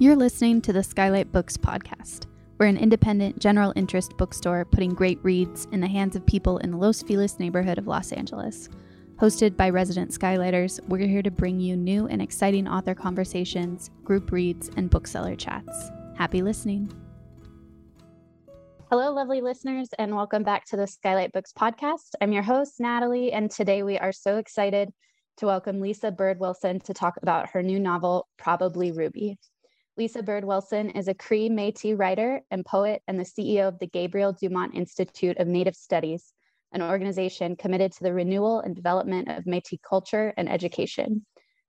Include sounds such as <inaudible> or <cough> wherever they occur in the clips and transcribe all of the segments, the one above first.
You're listening to the Skylight Books podcast. We're an independent, general interest bookstore putting great reads in the hands of people in the Los Feliz neighborhood of Los Angeles. Hosted by resident Skylighters, we're here to bring you new and exciting author conversations, group reads, and bookseller chats. Happy listening. Hello, lovely listeners, and welcome back to the Skylight Books podcast. I'm your host, Natalie, and today we are so excited to welcome Lisa Bird Wilson to talk about her new novel, Probably Ruby. Lisa Bird Wilson is a Cree Métis writer and poet and the CEO of the Gabriel Dumont Institute of Native Studies, an organization committed to the renewal and development of Métis culture and education.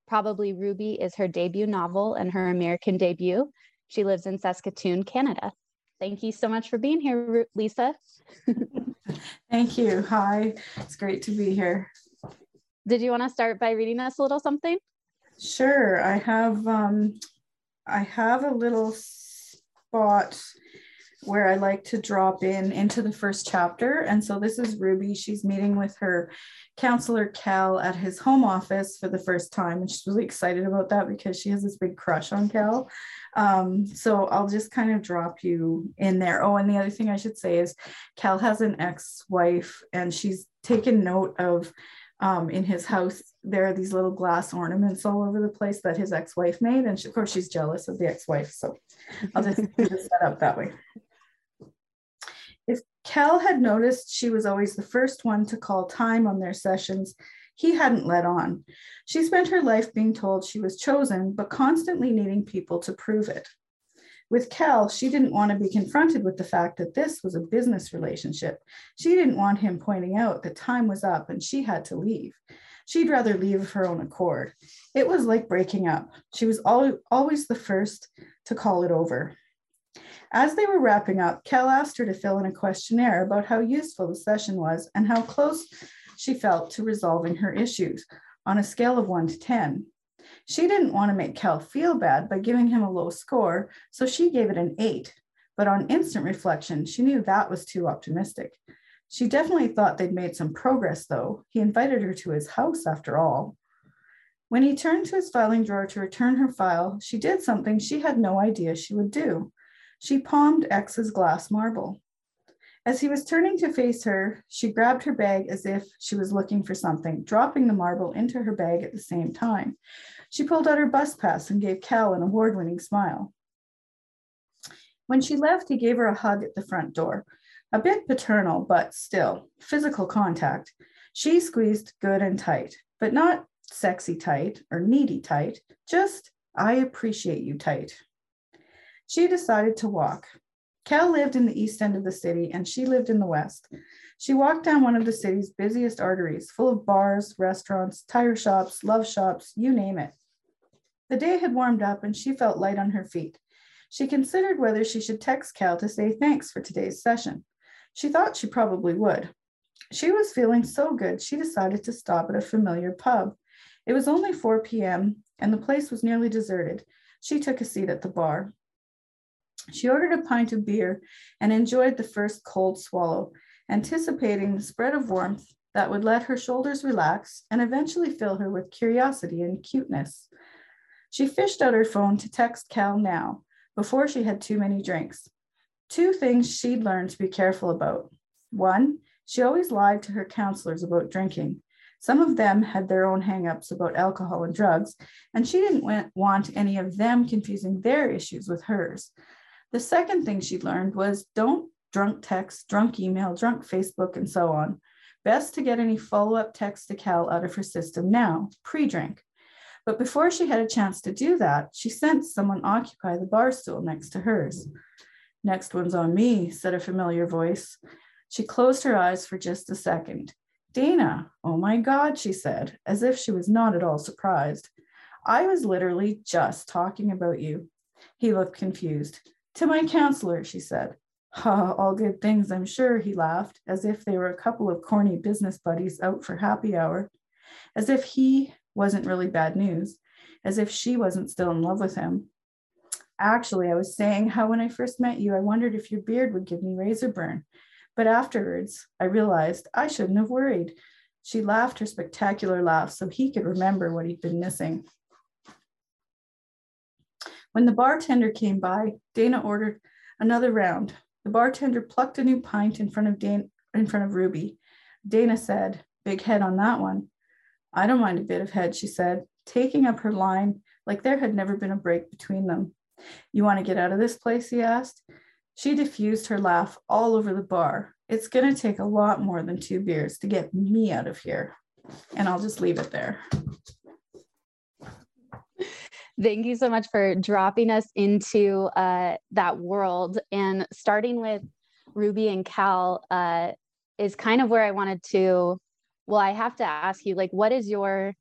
Probably Ruby is her debut novel and her American debut. She lives in Saskatoon, Canada. Thank you so much for being here, Lisa. <laughs> Thank you. Hi, it's great to be here. Did you want to start by reading us a little something? Sure. I have um, I have a little spot where I like to drop in into the first chapter. And so this is Ruby. She's meeting with her counselor Cal at his home office for the first time. And she's really excited about that because she has this big crush on Cal. Um, so I'll just kind of drop you in there. Oh, and the other thing I should say is Cal has an ex wife and she's taken note of um, in his house, there are these little glass ornaments all over the place that his ex-wife made. And she, of course, she's jealous of the ex-wife. So I'll just <laughs> set up that way. If Cal had noticed she was always the first one to call time on their sessions, he hadn't let on. She spent her life being told she was chosen, but constantly needing people to prove it. With Cal, she didn't want to be confronted with the fact that this was a business relationship. She didn't want him pointing out that time was up and she had to leave. She'd rather leave of her own accord. It was like breaking up. She was al- always the first to call it over. As they were wrapping up, Cal asked her to fill in a questionnaire about how useful the session was and how close she felt to resolving her issues on a scale of one to 10. She didn't want to make Cal feel bad by giving him a low score, so she gave it an eight. But on instant reflection, she knew that was too optimistic. She definitely thought they'd made some progress, though. He invited her to his house after all. When he turned to his filing drawer to return her file, she did something she had no idea she would do. She palmed X's glass marble. As he was turning to face her, she grabbed her bag as if she was looking for something, dropping the marble into her bag at the same time. She pulled out her bus pass and gave Cal an award winning smile. When she left, he gave her a hug at the front door, a bit paternal, but still physical contact. She squeezed good and tight, but not sexy tight or needy tight, just I appreciate you tight. She decided to walk. Cal lived in the east end of the city and she lived in the west. She walked down one of the city's busiest arteries, full of bars, restaurants, tire shops, love shops, you name it. The day had warmed up and she felt light on her feet. She considered whether she should text Cal to say thanks for today's session. She thought she probably would. She was feeling so good, she decided to stop at a familiar pub. It was only 4 p.m., and the place was nearly deserted. She took a seat at the bar. She ordered a pint of beer and enjoyed the first cold swallow, anticipating the spread of warmth that would let her shoulders relax and eventually fill her with curiosity and cuteness. She fished out her phone to text Cal now, before she had too many drinks. Two things she'd learned to be careful about. One, she always lied to her counselors about drinking. Some of them had their own hangups about alcohol and drugs, and she didn't want any of them confusing their issues with hers. The second thing she learned was don't drunk text, drunk email, drunk Facebook, and so on. Best to get any follow up text to Cal out of her system now, pre drink. But before she had a chance to do that, she sensed someone occupy the bar stool next to hers. Next one's on me, said a familiar voice. She closed her eyes for just a second. Dana, oh my God, she said, as if she was not at all surprised. I was literally just talking about you. He looked confused. To my counselor, she said. Ha, all good things, I'm sure, he laughed, as if they were a couple of corny business buddies out for happy hour, as if he wasn't really bad news, as if she wasn't still in love with him. Actually, I was saying how when I first met you, I wondered if your beard would give me razor burn. But afterwards, I realized I shouldn't have worried. She laughed her spectacular laugh so he could remember what he'd been missing. When the bartender came by, Dana ordered another round. The bartender plucked a new pint in front of Dana, in front of Ruby. Dana said, Big head on that one. I don't mind a bit of head, she said, taking up her line like there had never been a break between them. You want to get out of this place? he asked. She diffused her laugh all over the bar. It's going to take a lot more than two beers to get me out of here. And I'll just leave it there. Thank you so much for dropping us into uh, that world and starting with Ruby and Cal uh, is kind of where I wanted to. Well, I have to ask you, like, what is your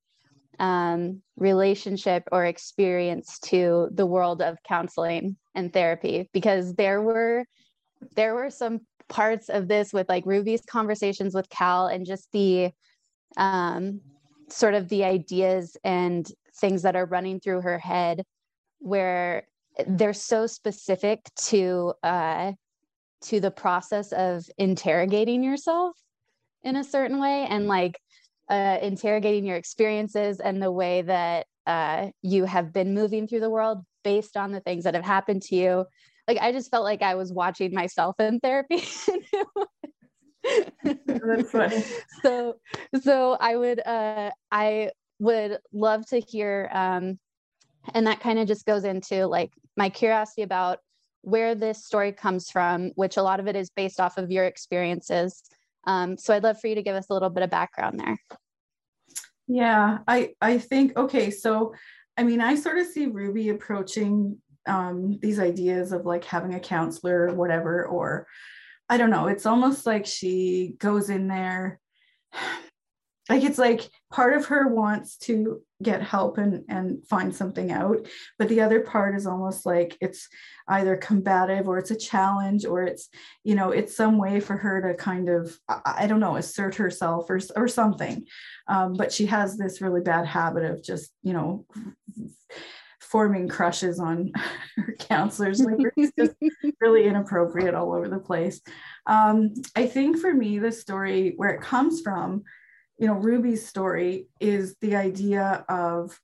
um, relationship or experience to the world of counseling and therapy? Because there were there were some parts of this with like Ruby's conversations with Cal and just the um, sort of the ideas and things that are running through her head where they're so specific to uh, to the process of interrogating yourself in a certain way and like uh, interrogating your experiences and the way that uh, you have been moving through the world based on the things that have happened to you like i just felt like i was watching myself in therapy <laughs> That's funny. so so i would uh i would love to hear um, and that kind of just goes into like my curiosity about where this story comes from which a lot of it is based off of your experiences. Um, so i'd love for you to give us a little bit of background there. Yeah i i think okay so i mean i sort of see ruby approaching um, these ideas of like having a counselor or whatever or i don't know it's almost like she goes in there like it's like part of her wants to get help and and find something out but the other part is almost like it's either combative or it's a challenge or it's you know it's some way for her to kind of i, don't know assert herself or or something. Um, but she has this really bad habit of just you know forming crushes on <laughs> her counselors. Like it's just <laughs> really inappropriate all over the place. Um, i think for me the story where it comes from you know, Ruby's story is the idea of,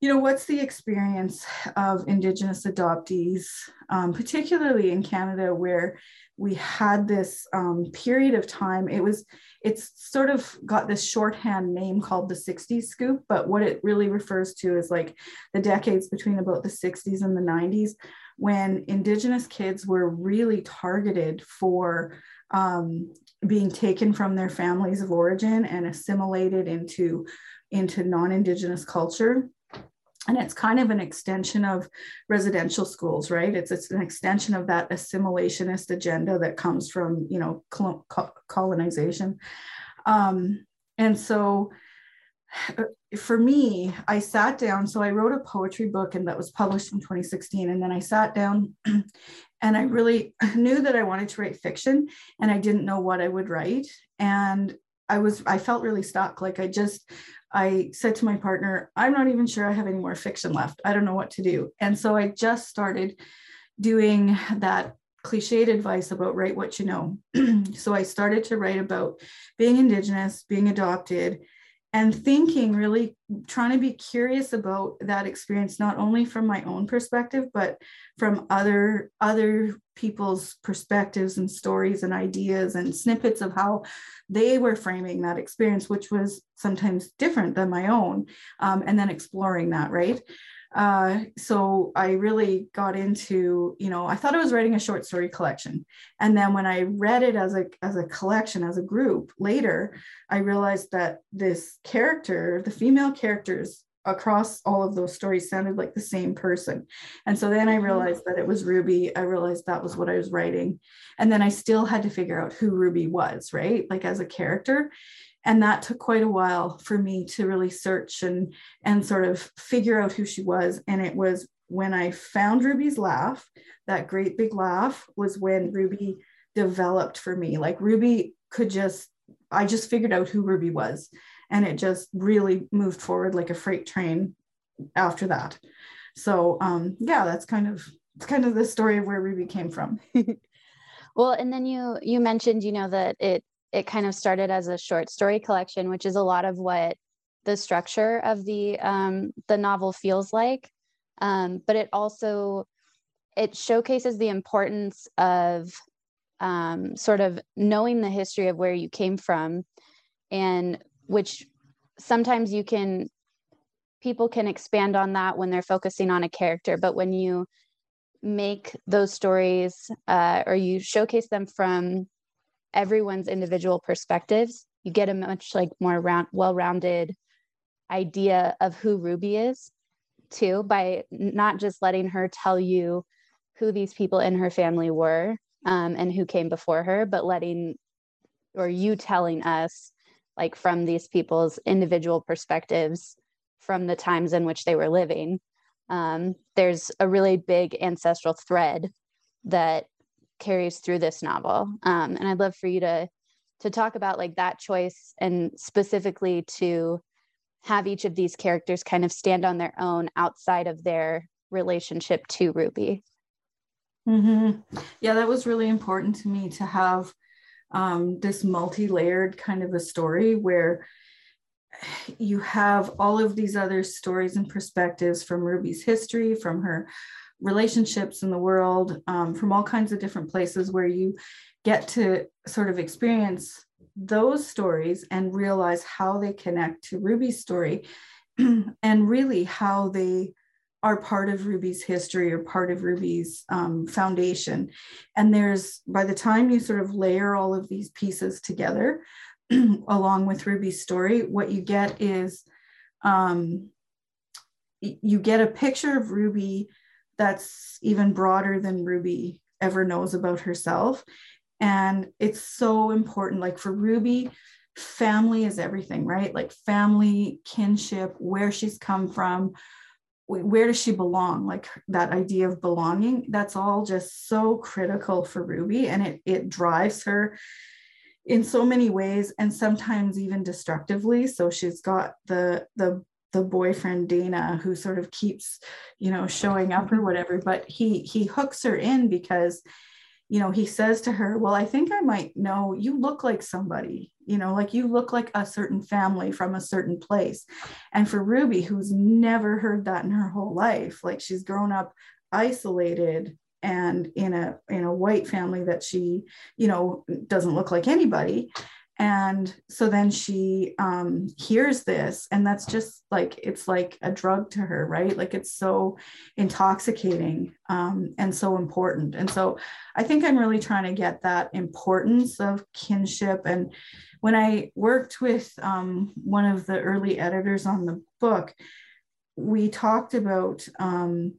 you know, what's the experience of Indigenous adoptees, um, particularly in Canada, where we had this um, period of time. It was, it's sort of got this shorthand name called the 60s scoop, but what it really refers to is like the decades between about the 60s and the 90s when Indigenous kids were really targeted for um, being taken from their families of origin and assimilated into into non-indigenous culture. And it's kind of an extension of residential schools right? It's, it's an extension of that assimilationist agenda that comes from you know colonization. Um, and so for me i sat down so i wrote a poetry book and that was published in 2016 and then i sat down <clears throat> and I really <clears throat> knew that I wanted to write fiction and I didn't know what I would write. And I was, I felt really stuck. Like I just, I said to my partner, I'm not even sure I have any more fiction left. I don't know what to do. And so I just started doing that cliched advice about write what you know. <clears throat> so I started to write about being Indigenous, being adopted, and thinking really trying to be curious about that experience not only from my own perspective but from other other people's perspectives and stories and ideas and snippets of how they were framing that experience which was sometimes different than my own um, and then exploring that right uh, so I really got into, you know, I thought I was writing a short story collection. And then when I read it as a, as a collection, as a group later, I realized that this character, the female characters across all of those stories sounded like the same person. And so then I mm-hmm. realized that it was Ruby. I realized that was what I was writing. And then I still had to figure out who Ruby was, right? Like as a character and that took quite a while for me to really search and and sort of figure out who she was. And it was when i found ruby's laugh that great big laugh was when ruby developed for me. Like ruby could just i just figured out who ruby was. And it just really moved forward like a freight train after that. So um yeah that's kind of it's kind of the story of where ruby came from. <laughs> Well and then you you mentioned you know that it it kind of started as a short story collection, which is a lot of what the structure of the um, the novel feels like. um, but it also it showcases the importance of um, sort of knowing the history of where you came from and which sometimes you can people can expand on that when they're focusing on a character but when you make those stories uh, or you showcase them from everyone's individual perspectives you get a much like more round well-rounded idea of who ruby is too by not just letting her tell you who these people in her family were um, and who came before her but letting or you telling us like from these people's individual perspectives from the times in which they were living. Um, there's a really big ancestral thread that carries through this novel, um, and I'd love for you to to talk about like that choice and specifically to have each of these characters kind of stand on their own outside of their relationship to Ruby. Mm-hmm. Yeah, that was really important to me to have um, this multi-layered kind of a story where you have all of these other stories and perspectives from Ruby's history, from her relationships in the world, um, from all kinds of different places where you get to sort of experience those stories and realize how they connect to Ruby's story <clears throat> and really how they are part of Ruby's history or part of Ruby's um, foundation. And there's, by the time you sort of layer all of these pieces together, <clears throat> along with Ruby's story, what you get is um, you get a picture of Ruby that's even broader than Ruby ever knows about herself. And it's so important. Like for Ruby, family is everything, right? Like family, kinship, where she's come from, where does she belong like that idea of belonging that's all just so critical for ruby and it it drives her in so many ways and sometimes even destructively so she's got the the the boyfriend Dana who sort of keeps you know showing up or whatever but he he hooks her in because you know he says to her well I think I might know you look like somebody you know like you look like a certain family from a certain place. And for ruby who's never heard that in her whole life like she's grown up isolated and in a in a white family that she you know doesn't look like anybody and so then she um, hears this and that's just like it's like a drug to her right? Like it's so intoxicating um, and so important. And so i think i'm really trying to get that importance of kinship. And when I worked with um, one of the early editors on the book, we talked about um,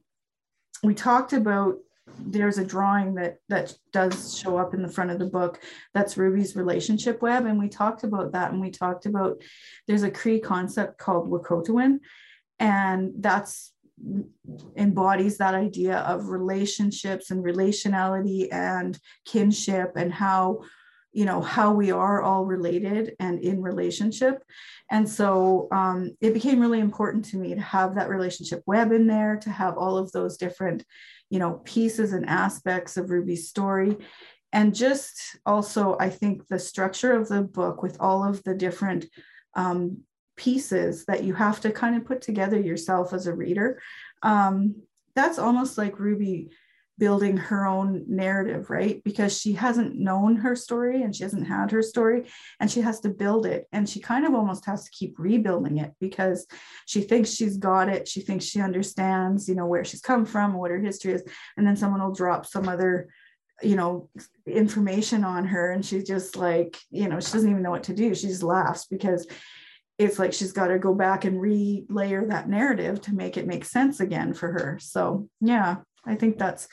we talked about there's a drawing that that does show up in the front of the book. That's ruby's relationship web and we talked about that and we talked about there's a cree concept called wahkohtowin and that's embodies that idea of relationships and relationality and kinship and how you know how we are all related and in relationship. And so um, it became really important to me to have that relationship web in there to have all of those different you know pieces and aspects of ruby's story. And just also i think the structure of the book with all of the different um, pieces that you have to kind of put together yourself as a reader um, that's almost like ruby building her own narrative, right? Because she hasn't known her story and she hasn't had her story and she has to build it. And she kind of almost has to keep rebuilding it because she thinks she's got it. She thinks she understands, you know, where she's come from, what her history is. And then someone will drop some other you know information on her and she's just like you know she doesn't even know what to do she just laughs because it's like she's got to go back and relayer that narrative to make it make sense again for her so yeah I think that's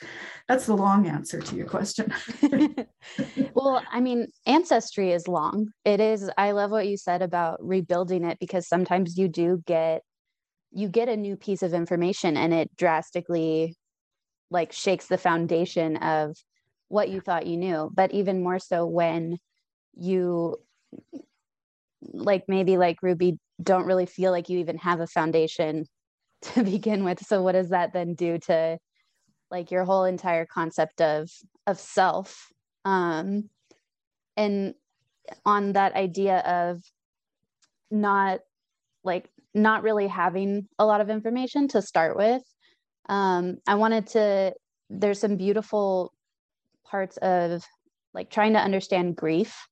that's the long answer to your question. <laughs> <laughs> well, I mean, ancestry is long. It is I love what you said about rebuilding it because sometimes you do get you get a new piece of information and it drastically like shakes the foundation of what you thought you knew, but even more so when you like maybe like Ruby don't really feel like you even have a foundation <laughs> to begin with. So what does that then do to like your whole entire concept of of self. Um and on that idea of not like not really having a lot of information to start with Um, I wanted to, there's some beautiful parts of like trying to understand grief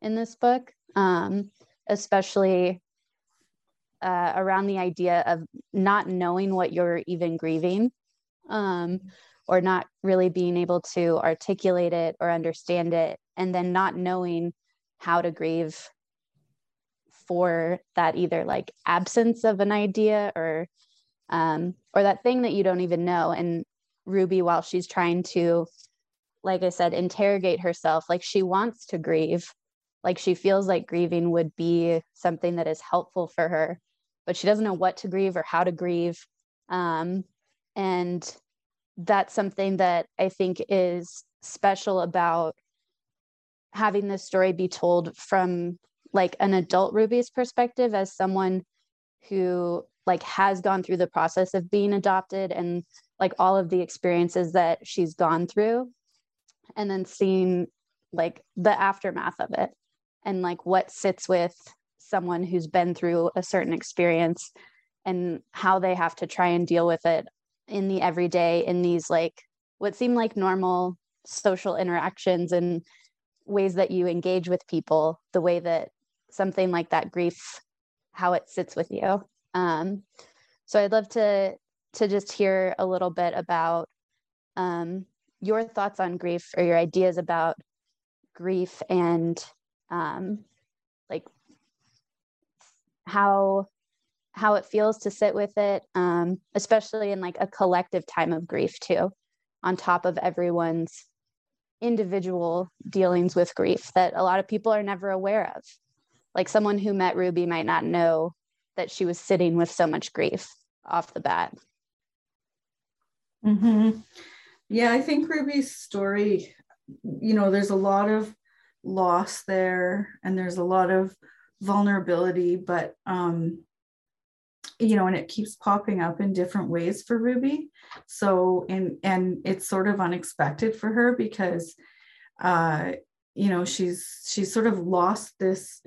in this book, um, especially uh, around the idea of not knowing what you're even grieving um, or not really being able to articulate it or understand it, and then not knowing how to grieve for that either like absence of an idea or um, or that thing that you don't even know. And ruby while she's trying to like i said interrogate herself like she wants to grieve. Like she feels like grieving would be something that is helpful for her but she doesn't know what to grieve or how to grieve. Um, and that's something that i think is special about having this story be told from like an adult ruby's perspective as someone who like has gone through the process of being adopted and like all of the experiences that she's gone through. And then seeing like the aftermath of it and like what sits with someone who's been through a certain experience and how they have to try and deal with it in the everyday in these like what seem like normal social interactions and ways that you engage with people the way that something like that grief how it sits with you. Um, so i'd love to to just hear a little bit about um, your thoughts on grief or your ideas about grief and um, like how how it feels to sit with it um, especially in like a collective time of grief too on top of everyone's individual dealings with grief that a lot of people are never aware of like someone who met ruby might not know that she was sitting with so much grief off the bat mm-hmm. yeah i think ruby's story you know there's a lot of loss there and there's a lot of vulnerability but um you know and it keeps popping up in different ways for ruby. So and and it's sort of unexpected for her because uh you know she's she's sort of lost this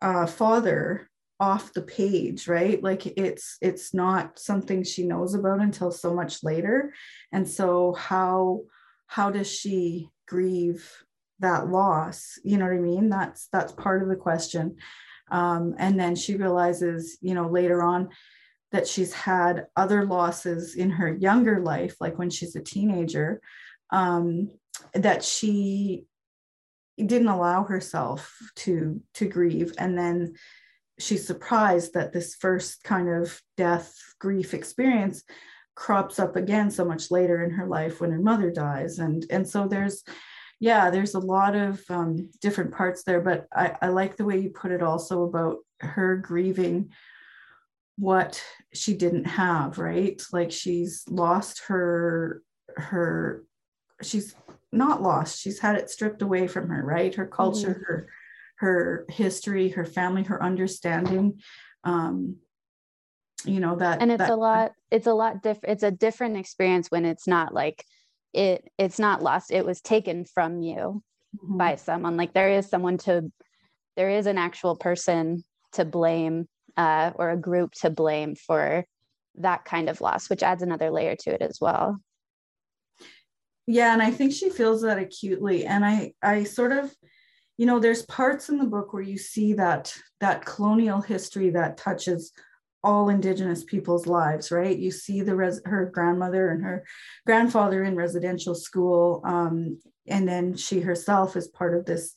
uh father off the page right? Like it's it's not something she knows about until so much later. And so how how does she grieve that loss? You know what i mean? That's that's part of the question um, and then she realizes you know later on that she's had other losses in her younger life like when she's a teenager um, that she didn't allow herself to to grieve. And then she's surprised that this first kind of death grief experience crops up again so much later in her life when her mother dies. And and so there's yeah, there's a lot of um, different parts there, but I, I like the way you put it also about her grieving what she didn't have, right? Like she's lost her her she's not lost she's had it stripped away from her right her culture mm-hmm. her her history her family her understanding um you know that and it's that, a lot it's a lot different it's a different experience when it's not like it it's not lost it was taken from you mm-hmm. by someone like there is someone to there is an actual person to blame uh, or a group to blame for that kind of loss which adds another layer to it as well yeah and i think she feels that acutely and i i sort of you know there's parts in the book where you see that that colonial history that touches all indigenous people's lives right? You see the res- her grandmother and her grandfather in residential school um, and then she herself is part of this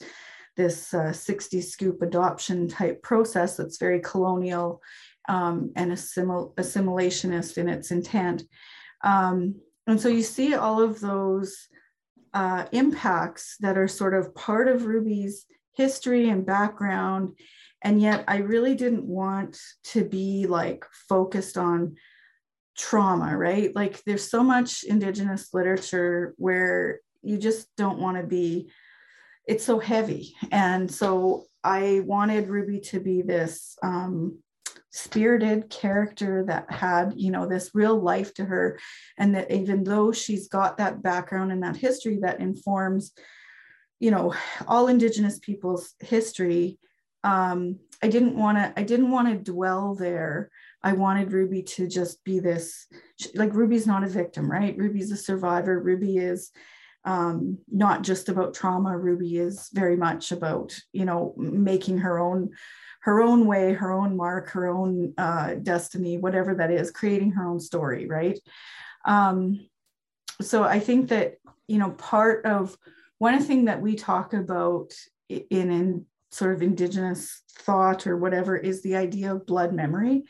this uh, 60 scoop adoption type process that's very colonial um, and assimil- assimilationist in its intent. Um, and so you see all of those uh, impacts that are sort of part of ruby's history and background and yet i really didn't want to be like focused on trauma right? Like there's so much indigenous literature where you just don't want to be it's so heavy. And so i wanted ruby to be this um, spirited character that had you know this real life to her. And that even though she's got that background and that history that informs you know all indigenous people's history um, I didn't want to I didn't want to dwell there. I wanted Ruby to just be this like Ruby's not a victim, right? Ruby's a survivor. Ruby is um, not just about trauma. Ruby is very much about, you know, making her own her own way, her own mark, her own uh, destiny, whatever that is, creating her own story, right? Um, so I think that you know part of one thing that we talk about in, in sort of indigenous thought or whatever is the idea of blood memory.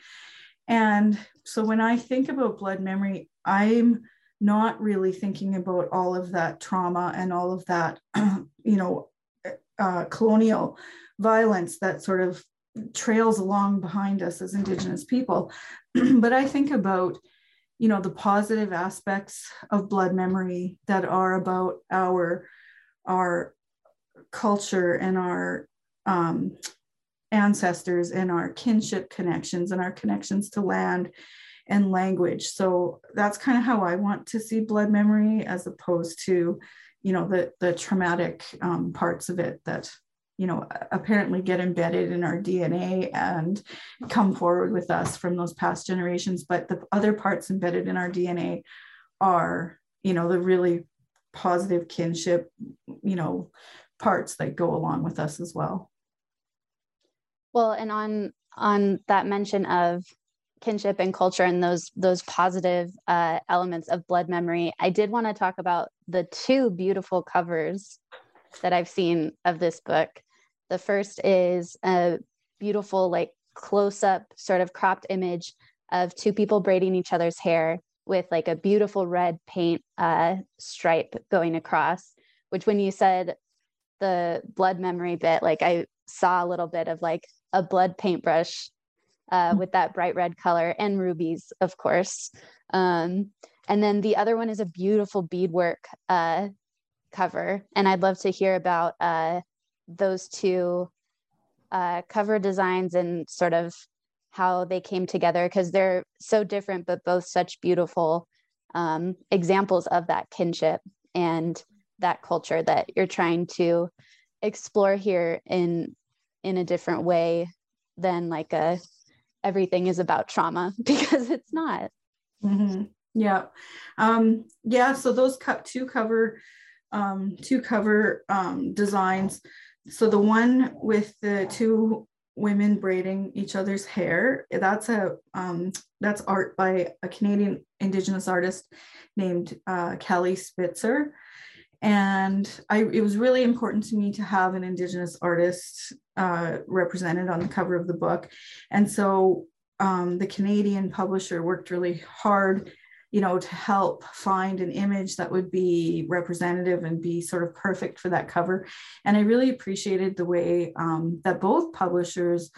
And so when i think about blood memory i'm not really thinking about all of that trauma and all of that <clears throat> you know uh, colonial violence that sort of trails along behind us as indigenous people. <clears throat> But i think about you know the positive aspects of blood memory that are about our our culture and our um, ancestors and our kinship connections and our connections to land and language. So that's kind of how i want to see blood memory as opposed to you know the the traumatic um, parts of it that you know apparently get embedded in our dna and come forward with us from those past generations. But the other parts embedded in our dna are you know the really positive kinship you know parts that go along with us as well well and on on that mention of kinship and culture and those those positive uh, elements of blood memory i did want to talk about the two beautiful covers that i've seen of this book the first is a beautiful, like close up, sort of cropped image of two people braiding each other's hair with like a beautiful red paint uh, stripe going across. Which, when you said the blood memory bit, like I saw a little bit of like a blood paintbrush uh, mm. with that bright red color and rubies, of course. Um, and then the other one is a beautiful beadwork uh, cover. And I'd love to hear about uh, those two uh, cover designs and sort of how they came together because they're so different, but both such beautiful um, examples of that kinship and that culture that you're trying to explore here in in a different way than like a everything is about trauma <laughs> because it's not. Mm-hmm. Yeah, um, yeah. So those cut two cover um, two cover um, designs so the one with the two women braiding each other's hair that's a um, that's art by a canadian indigenous artist named uh, kelly spitzer and I, it was really important to me to have an indigenous artist uh, represented on the cover of the book and so um, the canadian publisher worked really hard you know, to help find an image that would be representative and be sort of perfect for that cover. And I really appreciated the way um, that both publishers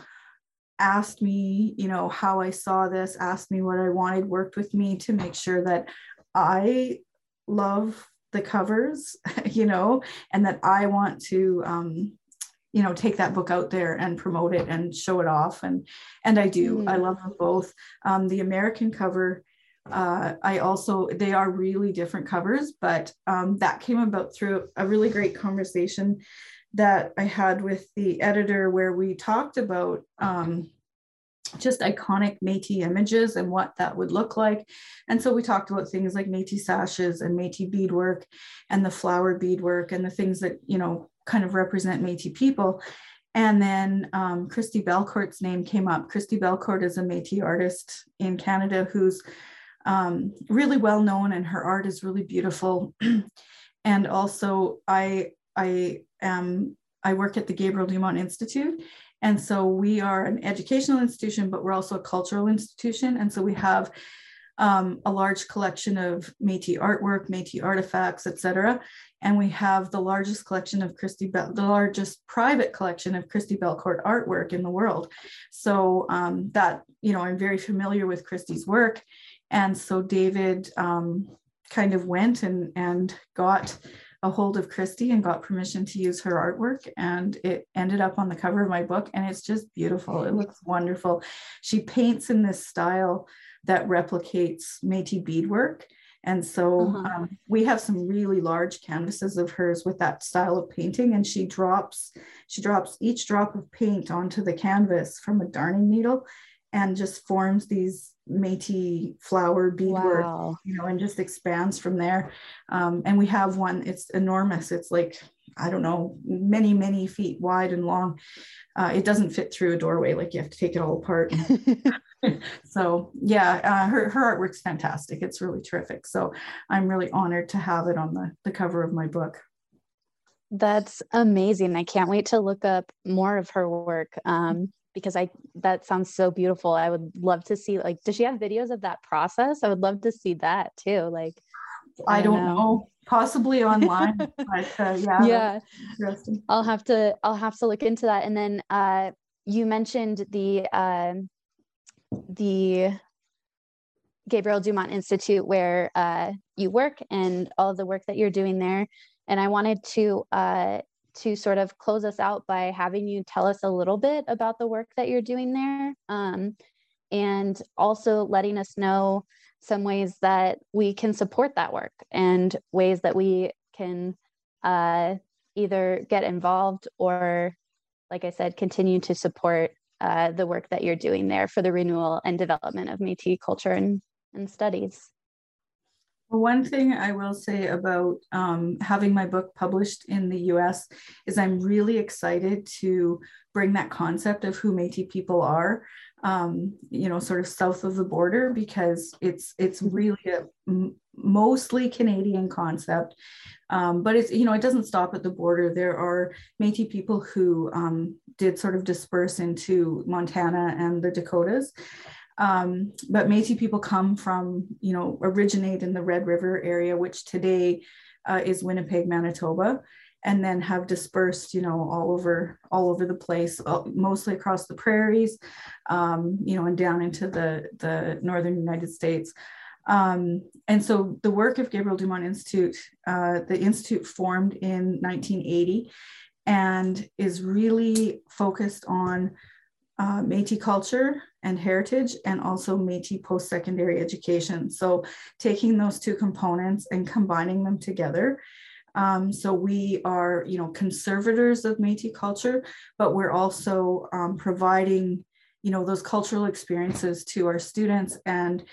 asked me, you know, how I saw this, asked me what I wanted, worked with me to make sure that I love the covers, <laughs> you know, and that I want to, um, you know, take that book out there and promote it and show it off. And and I do. Mm. I love them both. Um, the American cover uh, I also, they are really different covers, but um, that came about through a really great conversation that I had with the editor where we talked about um, just iconic Métis images and what that would look like. And so we talked about things like Métis sashes and Métis beadwork and the flower beadwork and the things that, you know, kind of represent Métis people. And then um, Christy Belcourt's name came up. Christy Belcourt is a Métis artist in Canada who's um, really well known and her art is really beautiful. <clears throat> and also I, I am, I work at the Gabriel Dumont Institute. And so we are an educational institution, but we're also a cultural institution. And so we have um, a large collection of Métis artwork, Métis artifacts, etc. And we have the largest collection of Christy, Be- the largest private collection of Christy Belcourt artwork in the world. So um, that, you know, I'm very familiar with Christy's work. And so David um, kind of went and, and got a hold of Christy and got permission to use her artwork. And it ended up on the cover of my book. And it's just beautiful. It looks wonderful. She paints in this style that replicates Metis beadwork. And so uh-huh. um, we have some really large canvases of hers with that style of painting. And she drops, she drops each drop of paint onto the canvas from a darning needle and just forms these Métis flower beadwork, Wow. you know, and just expands from there. Um, and we have one, it's enormous. It's like, I don't know, many, many feet wide and long. Uh, it doesn't fit through a doorway, like you have to take it all apart. <laughs> <laughs> so yeah, uh, her, her artwork's fantastic. It's really terrific. So I'm really honored to have it on the, the cover of my book. That's amazing. I can't wait to look up more of her work um, because I that sounds so beautiful. I would love to see like does she have videos of that process? I would love to see that too. Like I, I don't don't know. know. Possibly <laughs> online, but uh, yeah, yeah, interesting. I'll have to I'll have to look into that. And then uh, you mentioned the um the Gabriel Dumont Institute where uh, you work and all of the work that you're doing there. And I wanted to uh, to sort of close us out by having you tell us a little bit about the work that you're doing there, um, and also letting us know some ways that we can support that work and ways that we can uh, either get involved or, like I said, continue to support uh, the work that you're doing there for the renewal and development of Métis culture and, and studies. One thing I will say about um, having my book published in the US is I'm really excited to bring that concept of who Métis people are, um, you know, sort of south of the border, because it's it's really a mostly Canadian concept. Um, but it's, you know, it doesn't stop at the border. There are Métis people who um, did sort of disperse into Montana and the Dakotas. Um, but Métis people come from, you know, originate in the Red River area, which today uh, is Winnipeg, Manitoba, and then have dispersed, you know, all over all over the place, uh, mostly across the prairies, um, you know, and down into the the northern United States. Um, and so the work of Gabriel Dumont Institute, uh, the institute formed in 1980, and is really focused on uh, Métis culture and heritage and also Métis post-secondary education. So taking those two components and combining them together. Um, so we are, you know, conservators of Métis culture, but we're also um, providing, you know, those cultural experiences to our students and,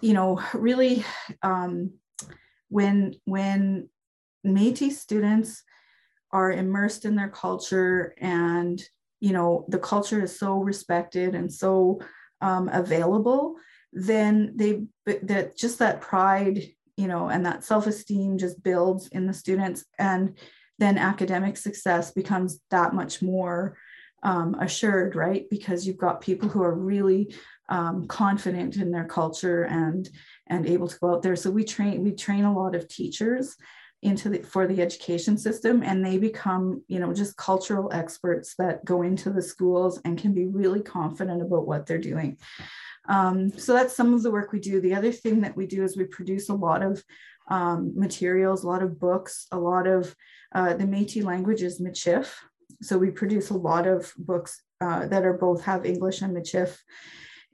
you know, really um, when, when Métis students are immersed in their culture and you know the culture is so respected and so um, available then they that just that pride you know and that self-esteem just builds in the students and then academic success becomes that much more um, assured right? Because you've got people who are really um, confident in their culture and and able to go out there. So we train we train a lot of teachers into the for the education system and they become you know just cultural experts that go into the schools and can be really confident about what they're doing. Um, so that's some of the work we do. The other thing that we do is we produce a lot of um, materials a lot of books a lot of uh, the metis language is michif. So we produce a lot of books uh, that are both have english and michif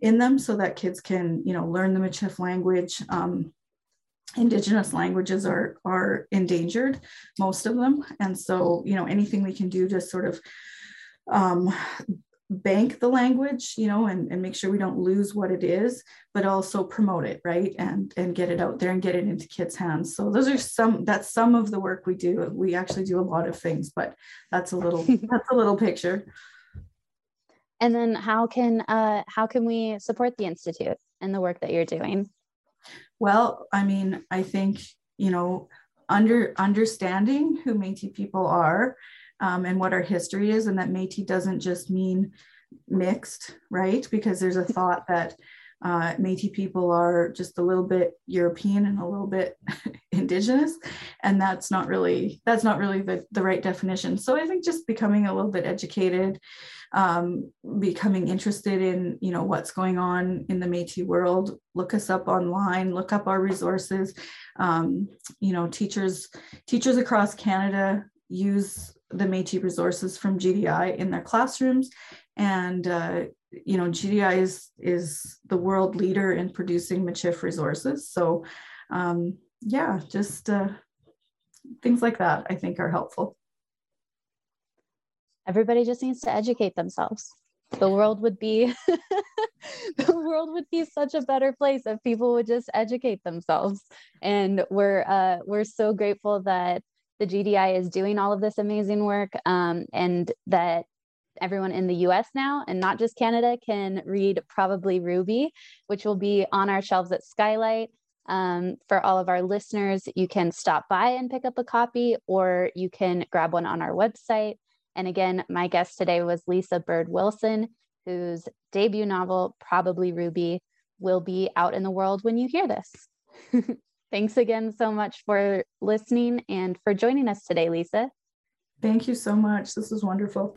in them so that kids can you know learn the michif language um, indigenous languages are are endangered most of them. And so you know anything we can do to sort of um, bank the language you know and, and make sure we don't lose what it is but also promote it right? And and get it out there and get it into kids hands. So those are some that's some of the work we do. We actually do a lot of things but that's a little <laughs> that's a little picture. And then how can uh, how can we support the institute and the work that you're doing well, I mean, I think, you know, under understanding who Métis people are um, and what our history is, and that Métis doesn't just mean mixed, right? Because there's a thought that uh, Métis people are just a little bit European and a little bit <laughs> indigenous, and that's not really that's not really the, the right definition. So I think just becoming a little bit educated, um, becoming interested in you know what's going on in the Métis world. Look us up online. Look up our resources. Um, you know, teachers teachers across Canada use the Métis resources from GDI in their classrooms, and uh, you know GDI is is the world leader in producing Michif resources. So um, yeah, just uh, things like that I think are helpful. Everybody just needs to educate themselves. the world would be <laughs> the world would be such a better place if people would just educate themselves and we're uh, we're so grateful that the gdi is doing all of this amazing work um, and that everyone in the us now and not just canada can read probably ruby which will be on our shelves at skylight um, for all of our listeners you can stop by and pick up a copy or you can grab one on our website and again, my guest today was Lisa Bird Wilson, whose debut novel, Probably Ruby, will be out in the world when you hear this. <laughs> Thanks again so much for listening and for joining us today, Lisa. Thank you so much. This was wonderful.